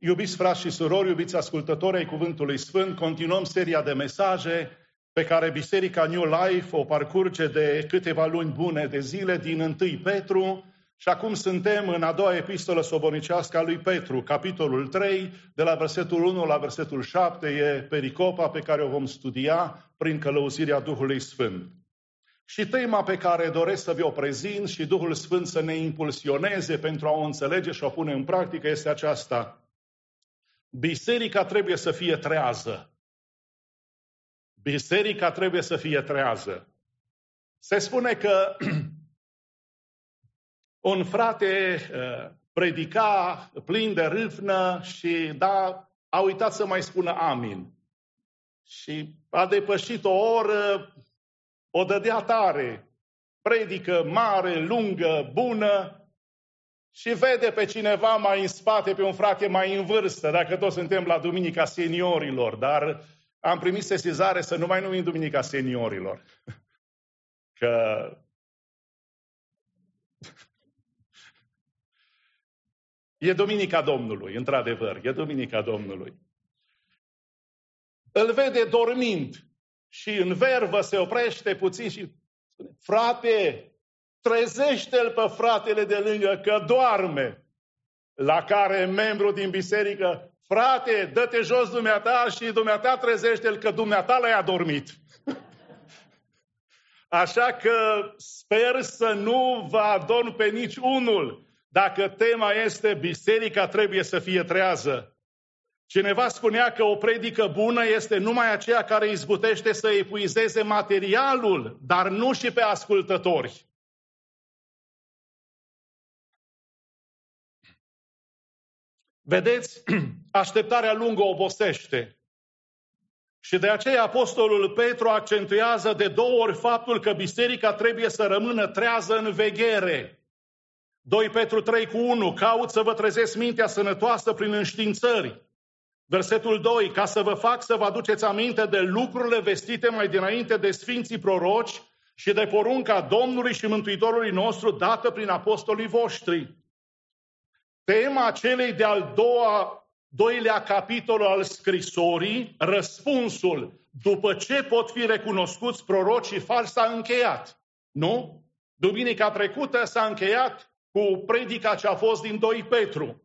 Iubiți frați și surori, iubiți ascultători ai Cuvântului Sfânt, continuăm seria de mesaje pe care Biserica New Life o parcurge de câteva luni bune de zile din 1 Petru și acum suntem în a doua epistolă sobonicească a lui Petru, capitolul 3, de la versetul 1 la versetul 7, e pericopa pe care o vom studia prin călăuzirea Duhului Sfânt. Și tema pe care doresc să vi o prezint și Duhul Sfânt să ne impulsioneze pentru a o înțelege și a o pune în practică este aceasta. Biserica trebuie să fie trează. Biserica trebuie să fie trează. Se spune că un frate uh, predica plin de râvnă și da, a uitat să mai spună amin. Și a depășit o oră, o dădea tare, predică mare, lungă, bună și vede pe cineva mai în spate, pe un frate mai în vârstă, dacă toți suntem la Duminica Seniorilor, dar am primit sesizare să nu mai numim Duminica Seniorilor. Că E Duminica Domnului, într-adevăr, e Duminica Domnului. Îl vede dormind și în vervă se oprește puțin și spune, frate, trezește-l pe fratele de lângă că doarme. La care membru din biserică, frate, dă-te jos dumneata și dumneata trezește-l că dumneata l-ai adormit. Așa că sper să nu vă adorm pe nici unul dacă tema este biserica trebuie să fie trează. Cineva spunea că o predică bună este numai aceea care izbutește să epuizeze materialul, dar nu și pe ascultători. Vedeți, așteptarea lungă obosește. Și de aceea Apostolul Petru accentuează de două ori faptul că biserica trebuie să rămână trează în veghere. 2 Petru 3 cu 1, caut să vă trezesc mintea sănătoasă prin înștiințări. Versetul 2, ca să vă fac să vă aduceți aminte de lucrurile vestite mai dinainte de Sfinții Proroci și de porunca Domnului și Mântuitorului nostru dată prin apostolii voștri. Tema celei de-al doua, doilea capitol al scrisorii, răspunsul, după ce pot fi recunoscuți prorocii falsi, s-a încheiat. Nu? Duminica trecută s-a încheiat cu predica ce a fost din 2 Petru,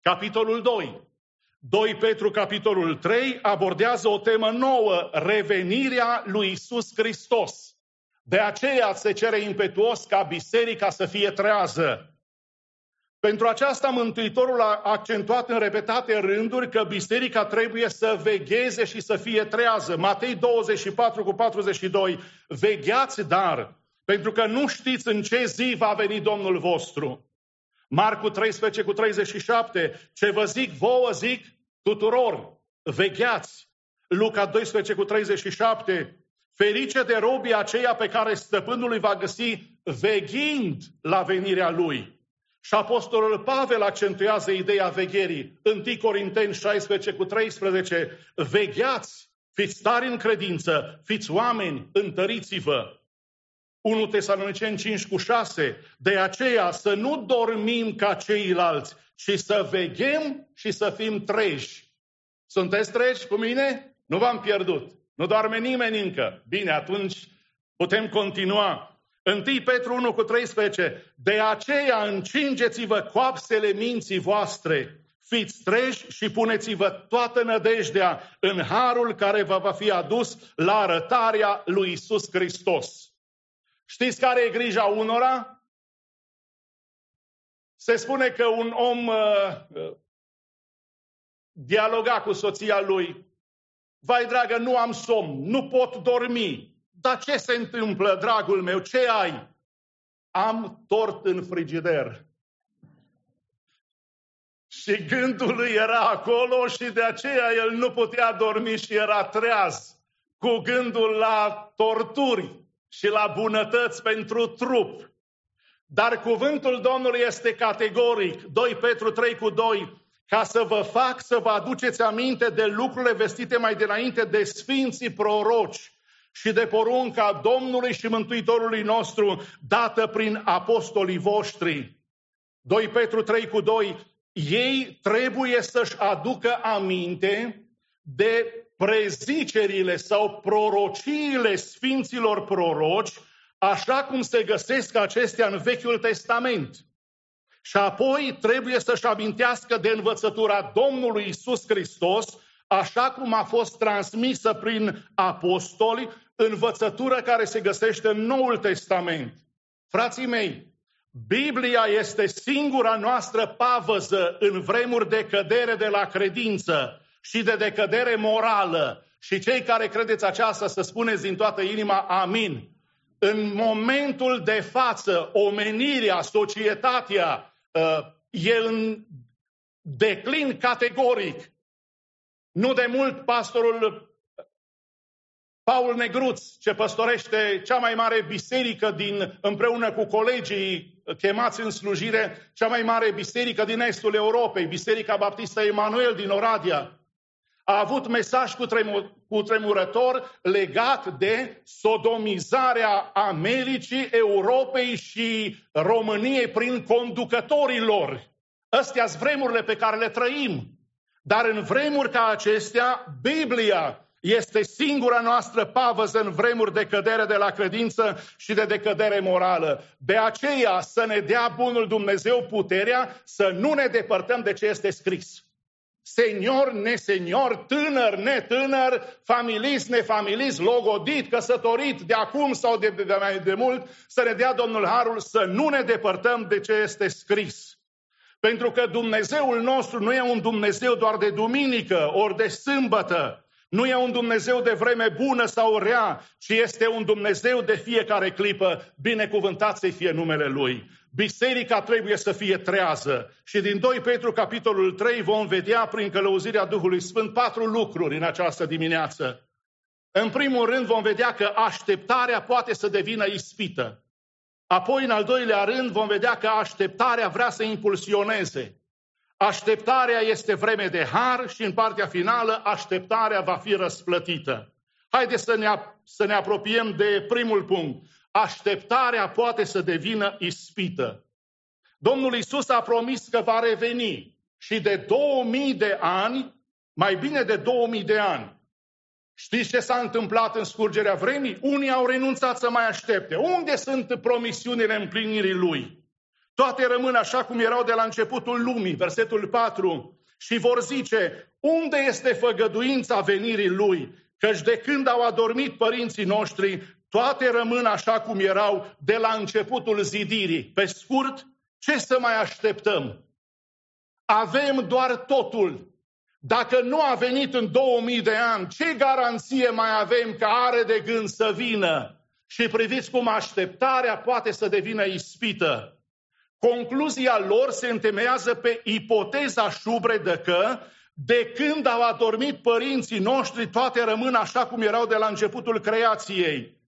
capitolul 2. 2 Petru, capitolul 3, abordează o temă nouă, revenirea lui Isus Hristos. De aceea se cere impetuos ca biserica să fie trează. Pentru aceasta Mântuitorul a accentuat în repetate rânduri că biserica trebuie să vegheze și să fie trează. Matei 24 cu 42. Vegheați dar, pentru că nu știți în ce zi va veni Domnul vostru. Marcu 13 cu 37, ce vă zic vouă zic tuturor, vegheați. Luca 12 cu 37, ferice de robii aceia pe care stăpânul îi va găsi veghind la venirea lui. Și Apostolul Pavel accentuează ideea vegherii. 1 Corinteni 16 cu 13, vegheați, fiți tari în credință, fiți oameni, întăriți-vă. 1 Tesaloniceni 5 cu 6. De aceea să nu dormim ca ceilalți, ci să veghem și să fim treji. Sunteți treji cu mine? Nu v-am pierdut. Nu doarme nimeni încă. Bine, atunci putem continua. 1 Petru 1 cu 13. De aceea încingeți-vă coapsele minții voastre, fiți treji și puneți-vă toată nădejdea în harul care vă va fi adus la arătarea lui Isus Hristos. Știți care e grija unora? Se spune că un om uh, uh, dialoga cu soția lui. Vai, dragă, nu am somn, nu pot dormi. Dar ce se întâmplă, dragul meu? Ce ai? Am tort în frigider. Și gândul lui era acolo și de aceea el nu putea dormi și era treaz cu gândul la torturi și la bunătăți pentru trup. Dar cuvântul Domnului este categoric. 2 Petru 3 cu 2 ca să vă fac să vă aduceți aminte de lucrurile vestite mai dinainte de sfinții proroci și de porunca Domnului și Mântuitorului nostru dată prin apostolii voștri. 2 Petru 3 cu 2 ei trebuie să-și aducă aminte de prezicerile sau prorociile sfinților proroci, așa cum se găsesc acestea în Vechiul Testament. Și apoi trebuie să-și amintească de învățătura Domnului Isus Hristos, așa cum a fost transmisă prin apostoli, învățătură care se găsește în Noul Testament. Frații mei, Biblia este singura noastră pavăză în vremuri de cădere de la credință și de decădere morală. Și cei care credeți aceasta să spuneți din toată inima amin. În momentul de față, omenirea, societatea, uh, e în declin categoric. Nu de mult pastorul Paul Negruț, ce păstorește cea mai mare biserică din, împreună cu colegii chemați în slujire, cea mai mare biserică din estul Europei, Biserica Baptistă Emanuel din Oradea, a avut mesaj cu, tremur, cu tremurător legat de sodomizarea Americii, Europei și României prin conducătorii lor. Astea sunt vremurile pe care le trăim. Dar în vremuri ca acestea, Biblia este singura noastră pavăză în vremuri de cădere de la credință și de decădere morală. De aceea să ne dea bunul Dumnezeu puterea să nu ne depărtăm de ce este scris. Senior, nesenior, tânăr, netânăr, familist, nefamilist, logodit, căsătorit, de acum sau de, de, de mai de mult, să ne dea Domnul Harul să nu ne depărtăm de ce este scris. Pentru că Dumnezeul nostru nu e un Dumnezeu doar de duminică, ori de sâmbătă, nu e un Dumnezeu de vreme bună sau rea, ci este un Dumnezeu de fiecare clipă. Binecuvântat să fie numele Lui. Biserica trebuie să fie trează. Și din 2 Petru, capitolul 3, vom vedea prin călăuzirea Duhului Sfânt patru lucruri în această dimineață. În primul rând vom vedea că așteptarea poate să devină ispită. Apoi, în al doilea rând, vom vedea că așteptarea vrea să impulsioneze. Așteptarea este vreme de har și în partea finală așteptarea va fi răsplătită. Haideți să ne, să ne apropiem de primul punct. Așteptarea poate să devină ispită. Domnul Isus a promis că va reveni și de 2000 de ani, mai bine de 2000 de ani. Știți ce s-a întâmplat în scurgerea vremii? Unii au renunțat să mai aștepte. Unde sunt promisiunile împlinirii lui? Toate rămân așa cum erau de la începutul lumii, versetul 4. Și vor zice, unde este făgăduința venirii lui? Căci de când au adormit părinții noștri, toate rămân așa cum erau de la începutul zidirii. Pe scurt, ce să mai așteptăm? Avem doar totul. Dacă nu a venit în 2000 de ani, ce garanție mai avem că are de gând să vină? Și priviți cum așteptarea poate să devină ispită. Concluzia lor se întemeiază pe ipoteza șubredă că de când au adormit părinții noștri, toate rămân așa cum erau de la începutul creației.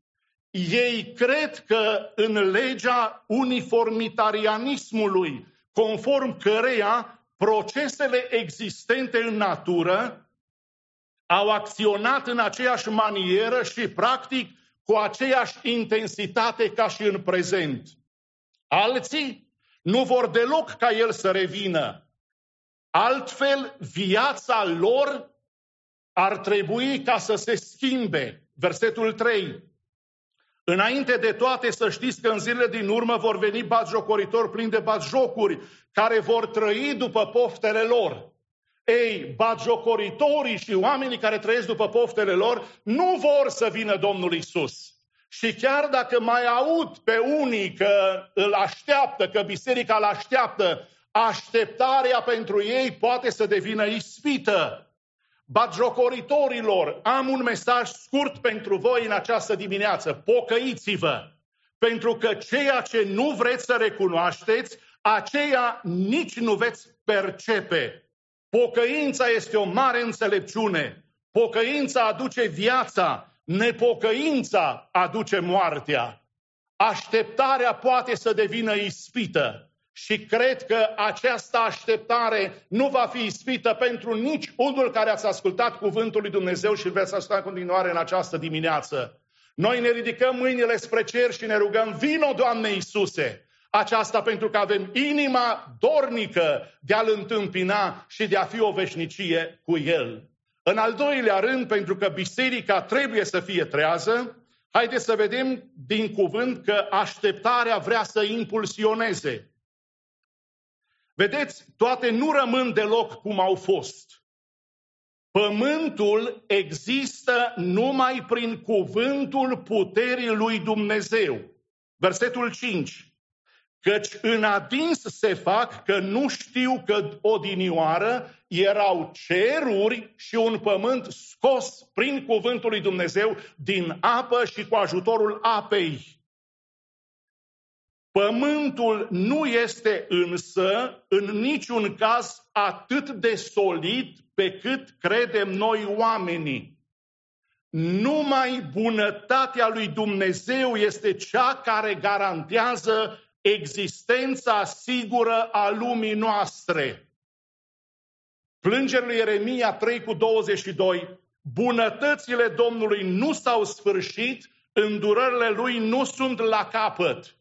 Ei cred că în legea uniformitarianismului, conform căreia procesele existente în natură au acționat în aceeași manieră și practic cu aceeași intensitate ca și în prezent. Alții nu vor deloc ca el să revină. Altfel, viața lor ar trebui ca să se schimbe. Versetul 3. Înainte de toate să știți că în zilele din urmă vor veni batjocoritori plini de batjocuri, care vor trăi după poftele lor. Ei, batjocoritorii și oamenii care trăiesc după poftele lor nu vor să vină Domnul Isus. Și chiar dacă mai aud pe unii că îl așteaptă, că biserica îl așteaptă, așteptarea pentru ei poate să devină ispită. Batjocoritorilor, am un mesaj scurt pentru voi în această dimineață. Pocăiți-vă! Pentru că ceea ce nu vreți să recunoașteți, aceea nici nu veți percepe. Pocăința este o mare înțelepciune. Pocăința aduce viața, Nepocăința aduce moartea. Așteptarea poate să devină ispită. Și cred că această așteptare nu va fi ispită pentru nici unul care ați ascultat cuvântul lui Dumnezeu și veți asculta în continuare în această dimineață. Noi ne ridicăm mâinile spre cer și ne rugăm, vino, Doamne Iisuse! Aceasta pentru că avem inima dornică de a-L întâmpina și de a fi o veșnicie cu El. În al doilea rând, pentru că biserica trebuie să fie trează, haideți să vedem din cuvânt că așteptarea vrea să impulsioneze. Vedeți, toate nu rămân deloc cum au fost. Pământul există numai prin cuvântul puterii lui Dumnezeu. Versetul 5. Căci în adins se fac că nu știu că odinioară erau ceruri și un pământ scos prin cuvântul lui Dumnezeu din apă și cu ajutorul apei. Pământul nu este însă în niciun caz atât de solid pe cât credem noi oamenii. Numai bunătatea lui Dumnezeu este cea care garantează existența sigură a lumii noastre. Plângerea lui Ieremia 3 cu 22. Bunătățile Domnului nu s-au sfârșit, îndurările lui nu sunt la capăt.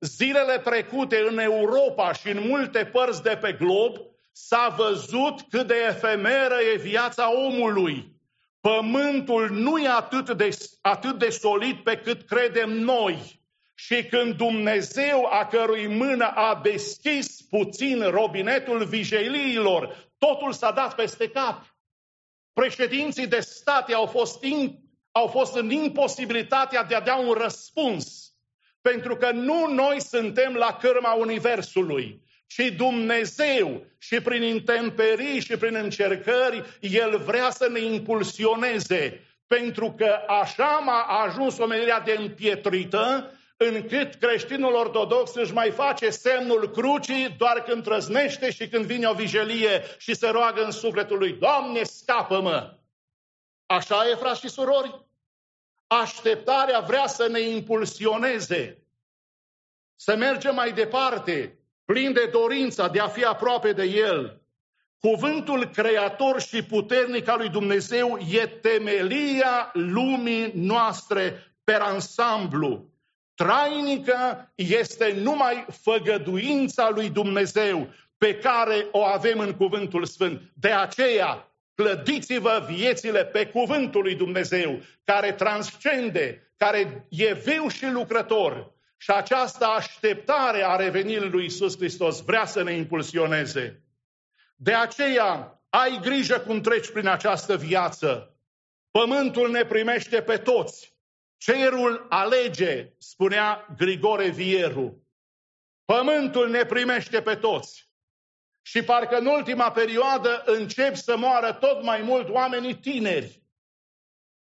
Zilele trecute în Europa și în multe părți de pe glob s-a văzut cât de efemeră e viața omului. Pământul nu e atât de, atât de solid pe cât credem noi. Și când Dumnezeu, a cărui mână a deschis puțin robinetul vigeliilor, totul s-a dat peste cap. Președinții de state au fost, in, au fost în imposibilitatea de a da un răspuns. Pentru că nu noi suntem la cârma Universului, ci Dumnezeu și prin intemperii și prin încercări, El vrea să ne impulsioneze. Pentru că așa m-a ajuns omenirea de împietrită, încât creștinul ortodox își mai face semnul crucii doar când trăznește și când vine o vijelie și se roagă în sufletul lui, Doamne, scapă-mă! Așa e, frați și surori? Așteptarea vrea să ne impulsioneze, să mergem mai departe, plin de dorința de a fi aproape de El. Cuvântul creator și puternic al lui Dumnezeu e temelia lumii noastre per ansamblu. Trainică este numai făgăduința lui Dumnezeu pe care o avem în Cuvântul Sfânt. De aceea, clădiți-vă viețile pe Cuvântul lui Dumnezeu, care transcende, care e viu și lucrător. Și această așteptare a revenirii lui Isus Hristos vrea să ne impulsioneze. De aceea, ai grijă cum treci prin această viață. Pământul ne primește pe toți. Cerul alege, spunea Grigore Vieru. Pământul ne primește pe toți. Și parcă în ultima perioadă încep să moară tot mai mult oamenii tineri.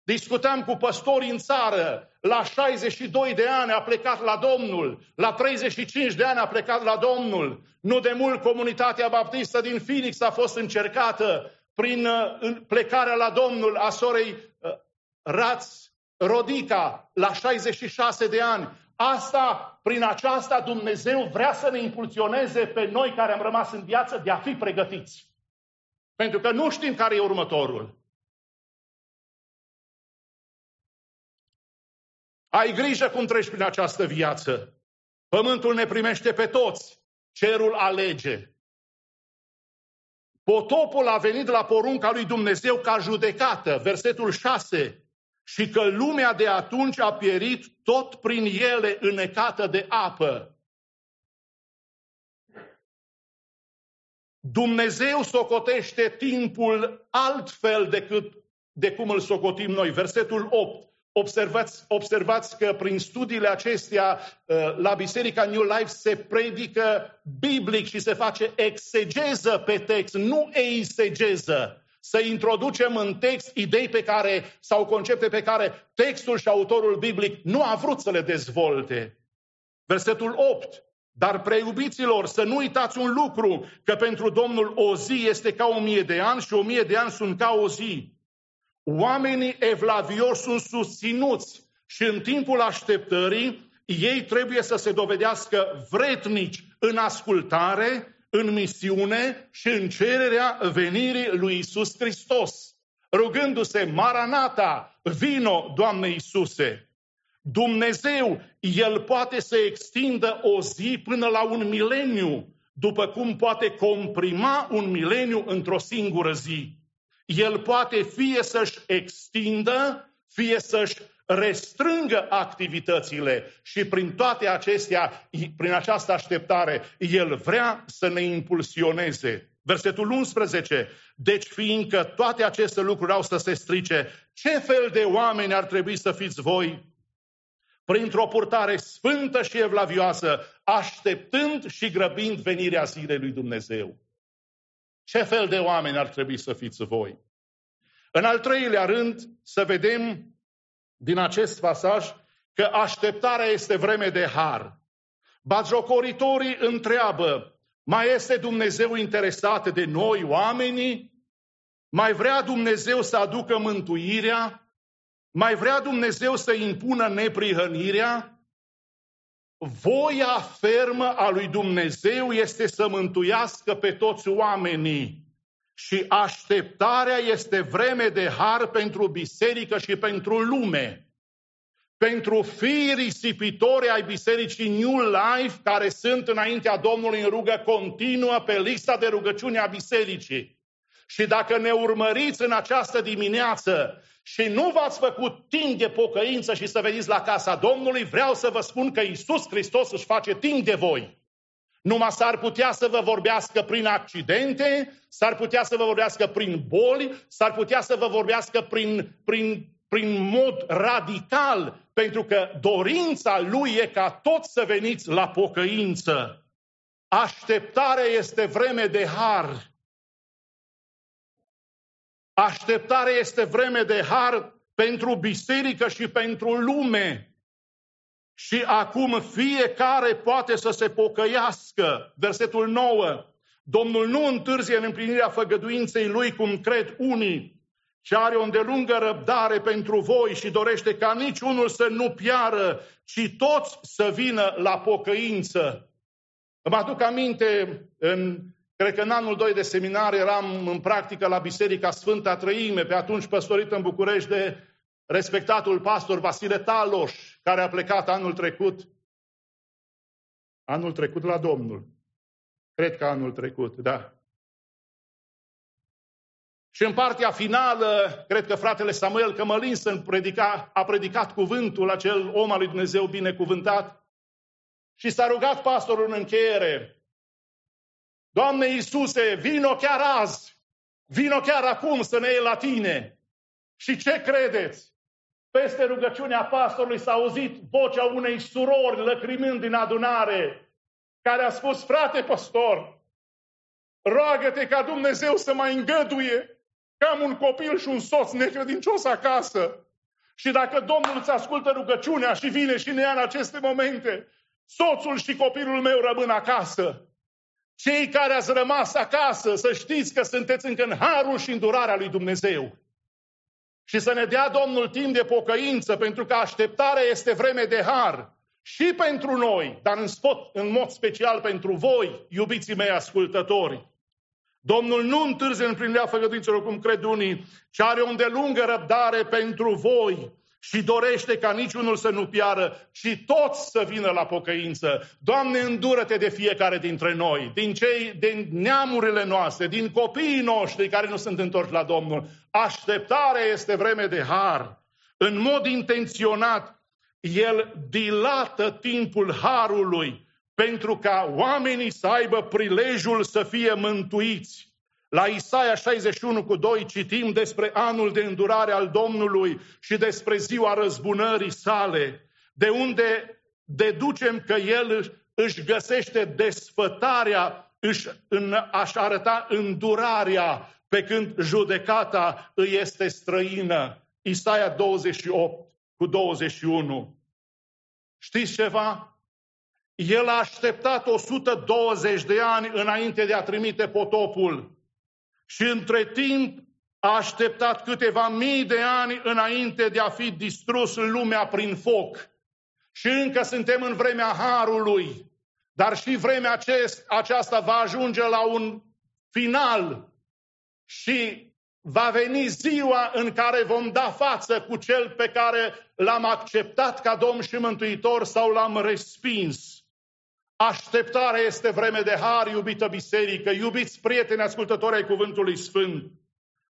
Discutam cu păstori în țară, la 62 de ani a plecat la Domnul, la 35 de ani a plecat la Domnul. Nu de mult comunitatea baptistă din Phoenix a fost încercată prin uh, plecarea la Domnul a sorei uh, Raț Rodica la 66 de ani. Asta, prin aceasta, Dumnezeu vrea să ne impulsioneze pe noi care am rămas în viață de a fi pregătiți. Pentru că nu știm care e următorul. Ai grijă cum treci prin această viață. Pământul ne primește pe toți. Cerul alege. Potopul a venit la porunca lui Dumnezeu ca judecată. Versetul 6 și că lumea de atunci a pierit tot prin ele înecată de apă. Dumnezeu socotește timpul altfel decât de cum îl socotim noi. Versetul 8. Observați, observați că prin studiile acestea uh, la Biserica New Life se predică biblic și se face exegeză pe text, nu eisegeză să introducem în text idei pe care, sau concepte pe care textul și autorul biblic nu a vrut să le dezvolte. Versetul 8. Dar preiubiților, să nu uitați un lucru, că pentru Domnul o zi este ca o mie de ani și o mie de ani sunt ca o zi. Oamenii evlavioși sunt susținuți și în timpul așteptării ei trebuie să se dovedească vretnici în ascultare, în misiune și în cererea venirii lui Isus Hristos, rugându-se, Maranata, vino, Doamne Iisuse! Dumnezeu, El poate să extindă o zi până la un mileniu, după cum poate comprima un mileniu într-o singură zi. El poate fie să-și extindă, fie să-și restrângă activitățile și prin toate acestea, prin această așteptare, El vrea să ne impulsioneze. Versetul 11. Deci fiindcă toate aceste lucruri au să se strice, ce fel de oameni ar trebui să fiți voi? Printr-o purtare sfântă și evlavioasă, așteptând și grăbind venirea zilei lui Dumnezeu. Ce fel de oameni ar trebui să fiți voi? În al treilea rând, să vedem din acest pasaj că așteptarea este vreme de har. Bajocoritorii întreabă, mai este Dumnezeu interesat de noi, oamenii? Mai vrea Dumnezeu să aducă mântuirea? Mai vrea Dumnezeu să impună neprihănirea? Voia fermă a lui Dumnezeu este să mântuiască pe toți oamenii. Și așteptarea este vreme de har pentru biserică și pentru lume. Pentru fii risipitori ai bisericii New Life, care sunt înaintea Domnului în rugă continuă pe lista de rugăciune a bisericii. Și dacă ne urmăriți în această dimineață și nu v-ați făcut timp de pocăință și să veniți la casa Domnului, vreau să vă spun că Isus Hristos își face timp de voi. Numai s-ar putea să vă vorbească prin accidente, s-ar putea să vă vorbească prin boli, s-ar putea să vă vorbească prin, prin, prin mod radical, pentru că dorința lui e ca toți să veniți la pocăință. Așteptarea este vreme de har. Așteptarea este vreme de har pentru biserică și pentru lume. Și acum fiecare poate să se pocăiască. Versetul 9. Domnul nu întârzie în împlinirea făgăduinței lui, cum cred unii, ci are o îndelungă răbdare pentru voi și dorește ca niciunul să nu piară, ci toți să vină la pocăință. Îmi aduc aminte, în, cred că în anul 2 de seminar eram în practică la Biserica Sfânta Trăime, pe atunci păstorit în București de respectatul pastor Vasile Taloș, care a plecat anul trecut, anul trecut la Domnul. Cred că anul trecut, da. Și în partea finală, cred că fratele Samuel Cămălinsen predica, a predicat cuvântul acel om al lui Dumnezeu binecuvântat și s-a rugat pastorul în încheiere. Doamne Iisuse, vino chiar azi, vino chiar acum să ne iei la tine. Și ce credeți? Peste rugăciunea pastorului s-a auzit vocea unei surori lăcrimând din adunare, care a spus, frate pastor, roagă-te ca Dumnezeu să mai îngăduie că am un copil și un soț necredincios acasă. Și dacă Domnul îți ascultă rugăciunea și vine și ne ia în aceste momente, soțul și copilul meu rămân acasă. Cei care ați rămas acasă, să știți că sunteți încă în harul și îndurarea lui Dumnezeu. Și să ne dea Domnul timp de pocăință, pentru că așteptarea este vreme de har și pentru noi, dar în, spot, în mod special pentru voi, iubiții mei ascultători. Domnul nu întârzie în plinirea făgăduințelor, cum cred unii, ci are o îndelungă răbdare pentru voi și dorește ca niciunul să nu piară, ci toți să vină la pocăință. Doamne, îndură-te de fiecare dintre noi, din cei, din neamurile noastre, din copiii noștri care nu sunt întorși la Domnul. Așteptarea este vreme de har. În mod intenționat, El dilată timpul harului pentru ca oamenii să aibă prilejul să fie mântuiți. La Isaia 61 cu 2 citim despre anul de îndurare al Domnului și despre ziua răzbunării sale, de unde deducem că El își găsește desfătarea, își în, aș arăta îndurarea, pe când judecata îi este străină. Isaia 28 cu 21. Știți ceva? El a așteptat 120 de ani înainte de a trimite potopul. Și între timp a așteptat câteva mii de ani înainte de a fi distrus lumea prin foc. Și încă suntem în vremea Harului. Dar și vremea acest, aceasta va ajunge la un final. Și va veni ziua în care vom da față cu cel pe care l-am acceptat ca Domn și Mântuitor sau l-am respins. Așteptarea este vreme de har, iubită biserică, iubiți prieteni ascultători ai Cuvântului Sfânt.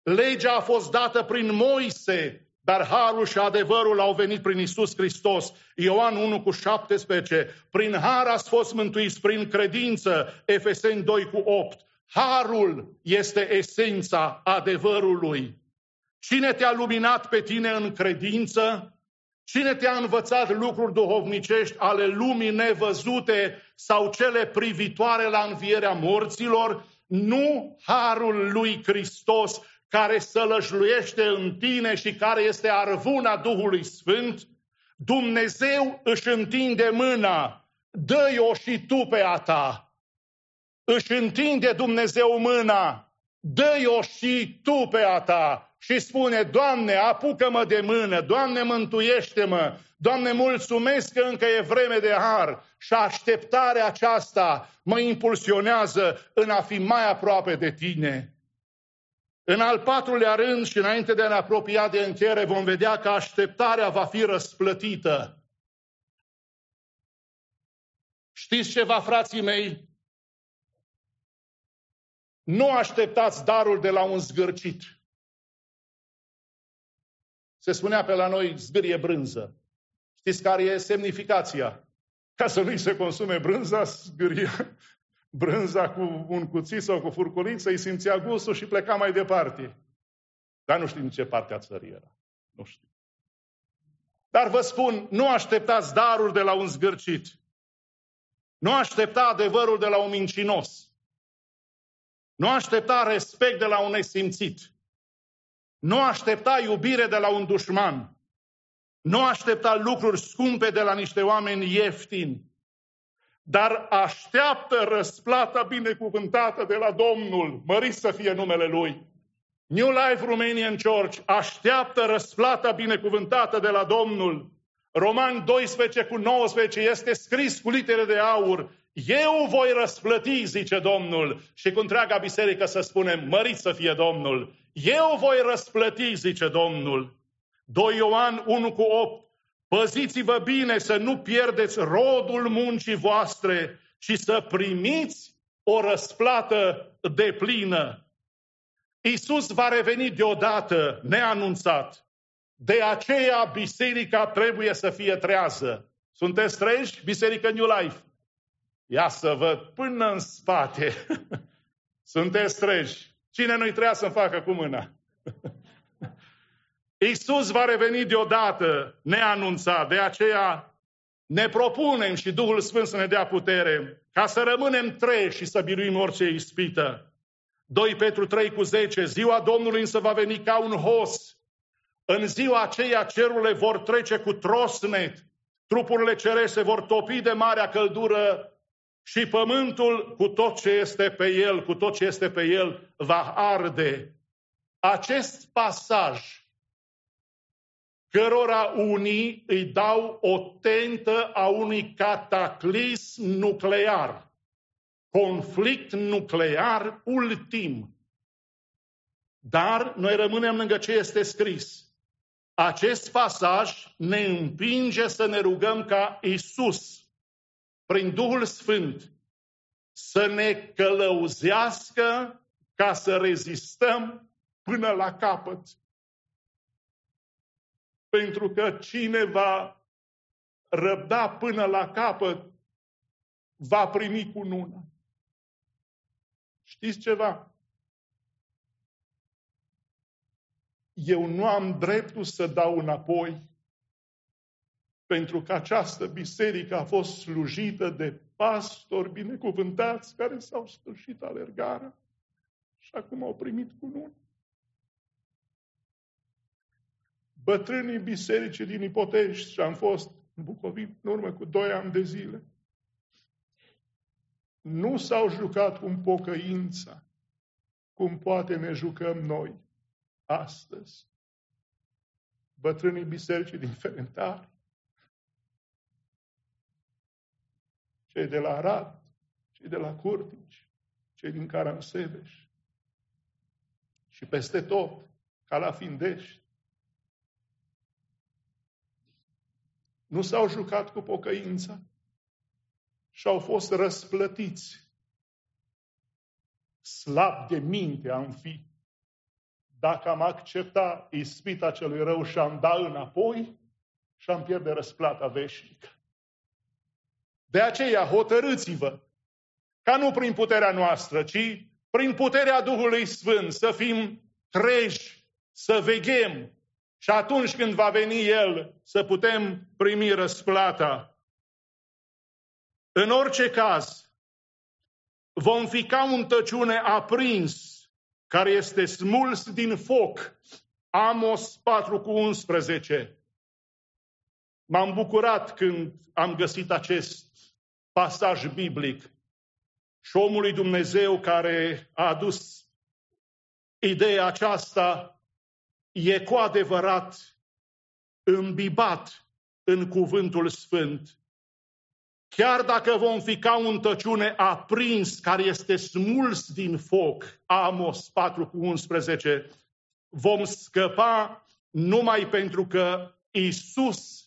Legea a fost dată prin Moise, dar harul și adevărul au venit prin Isus Hristos. Ioan 1 cu 17. Prin har ați fost mântuiți prin credință. Efeseni 2 cu 8. Harul este esența adevărului. Cine te-a luminat pe tine în credință? Cine te-a învățat lucruri duhovnicești ale lumii nevăzute sau cele privitoare la învierea morților? Nu harul lui Hristos care sălășluiește în tine și care este arvuna Duhului Sfânt? Dumnezeu își întinde mâna, dă-i-o și tu pe a ta își întinde Dumnezeu mâna, dă-i-o și tu pe a ta și spune, Doamne, apucă-mă de mână, Doamne, mântuiește-mă, Doamne, mulțumesc că încă e vreme de har și așteptarea aceasta mă impulsionează în a fi mai aproape de Tine. În al patrulea rând și înainte de a ne apropia de încheiere, vom vedea că așteptarea va fi răsplătită. Știți ceva, frații mei? Nu așteptați darul de la un zgârcit. Se spunea pe la noi, zgârie brânză. Știți care e semnificația? Ca să nu-i se consume brânza, zgârie brânza cu un cuțit sau cu furculiță, îi simțea gustul și pleca mai departe. Dar nu știm ce parte a țării era. Nu știu. Dar vă spun, nu așteptați darul de la un zgârcit. Nu aștepta adevărul de la un mincinos. Nu aștepta respect de la un nesimțit. Nu aștepta iubire de la un dușman. Nu aștepta lucruri scumpe de la niște oameni ieftini. Dar așteaptă răsplata binecuvântată de la Domnul. Mărit să fie numele Lui. New Life Romanian Church așteaptă răsplata binecuvântată de la Domnul. Roman 12 cu 19 este scris cu litere de aur. Eu voi răsplăti, zice Domnul, și cu întreaga biserică să spunem, mărit să fie Domnul. Eu voi răsplăti, zice Domnul. 2 Ioan 1 cu 8. Păziți-vă bine să nu pierdeți rodul muncii voastre, și să primiți o răsplată de plină. Iisus va reveni deodată, neanunțat. De aceea biserica trebuie să fie trează. Sunteți treji? Biserică New Life. Ia să văd până în spate. Sunteți treji. Cine nu-i treia să-mi facă cu mâna? Iisus va reveni deodată neanunțat. De aceea ne propunem și Duhul Sfânt să ne dea putere ca să rămânem treji și să biruim orice ispită. 2 Petru 3 cu 10. Ziua Domnului însă va veni ca un hos. În ziua aceea cerurile vor trece cu trosnet, trupurile cerești se vor topi de marea căldură și pământul cu tot ce este pe el, cu tot ce este pe el, va arde. Acest pasaj, cărora unii îi dau o tentă a unui cataclism nuclear, conflict nuclear ultim. Dar noi rămânem lângă ce este scris. Acest pasaj ne împinge să ne rugăm ca Isus prin Duhul Sfânt, să ne călăuzească ca să rezistăm până la capăt. Pentru că cine va răbda până la capăt, va primi cu nuna. Știți ceva? Eu nu am dreptul să dau înapoi pentru că această biserică a fost slujită de pastori binecuvântați care s-au sfârșit alergarea și acum au primit cununi. Bătrânii bisericii din Ipotești și am fost în Bucovin în urmă cu doi ani de zile. Nu s-au jucat cu pocăința cum poate ne jucăm noi astăzi. Bătrânii bisericii din Ferentari cei de la Arad, cei de la Curtici, cei din Caransebeș. și peste tot, ca la Findești. Nu s-au jucat cu pocăința și au fost răsplătiți. Slab de minte am fi dacă am accepta ispita celui rău și am da înapoi și am pierde răsplata veșnică. De aceea hotărâți-vă ca nu prin puterea noastră, ci prin puterea Duhului Sfânt să fim treji, să veghem și atunci când va veni El să putem primi răsplata. În orice caz, vom fi ca un tăciune aprins care este smuls din foc. Amos 4 cu 11. M-am bucurat când am găsit acest pasaj biblic și omului Dumnezeu care a adus ideea aceasta e cu adevărat îmbibat în cuvântul sfânt. Chiar dacă vom fi ca un tăciune aprins care este smuls din foc, Amos 4 cu 11, vom scăpa numai pentru că Isus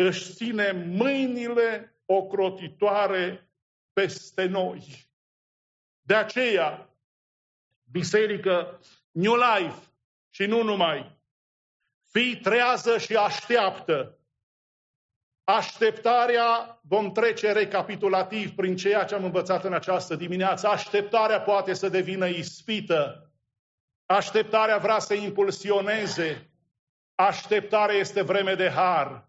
își ține mâinile ocrotitoare peste noi. De aceea, biserică New Life și nu numai, fii trează și așteaptă Așteptarea, vom trece recapitulativ prin ceea ce am învățat în această dimineață, așteptarea poate să devină ispită. Așteptarea vrea să impulsioneze. Așteptarea este vreme de har,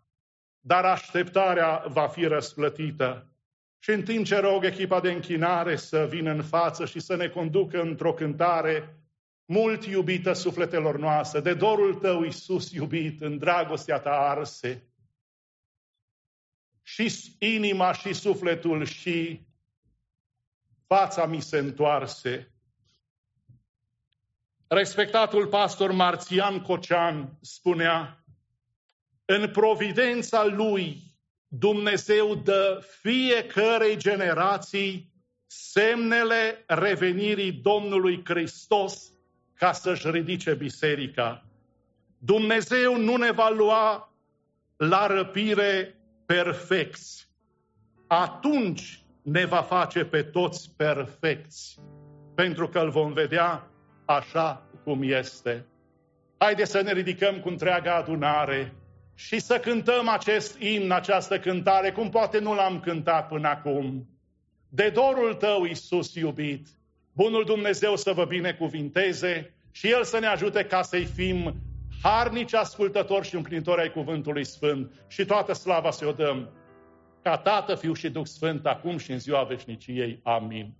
dar așteptarea va fi răsplătită. Și în timp ce rog echipa de închinare să vină în față și să ne conducă într-o cântare mult iubită sufletelor noastre, de dorul tău, Iisus iubit, în dragostea ta arse, și inima și sufletul și fața mi se întoarse. Respectatul pastor Marțian Cocean spunea, în providența lui Dumnezeu dă fiecărei generații semnele revenirii Domnului Hristos ca să-și ridice biserica. Dumnezeu nu ne va lua la răpire perfecți. Atunci ne va face pe toți perfecți, pentru că îl vom vedea așa cum este. Haideți să ne ridicăm cu întreaga adunare și să cântăm acest imn, această cântare, cum poate nu l-am cântat până acum. De dorul tău, Iisus iubit, bunul Dumnezeu să vă binecuvinteze și El să ne ajute ca să-i fim harnici ascultători și împlinitori ai Cuvântului Sfânt și toată slava să o dăm ca Tată, Fiu și Duh Sfânt, acum și în ziua veșniciei. Amin.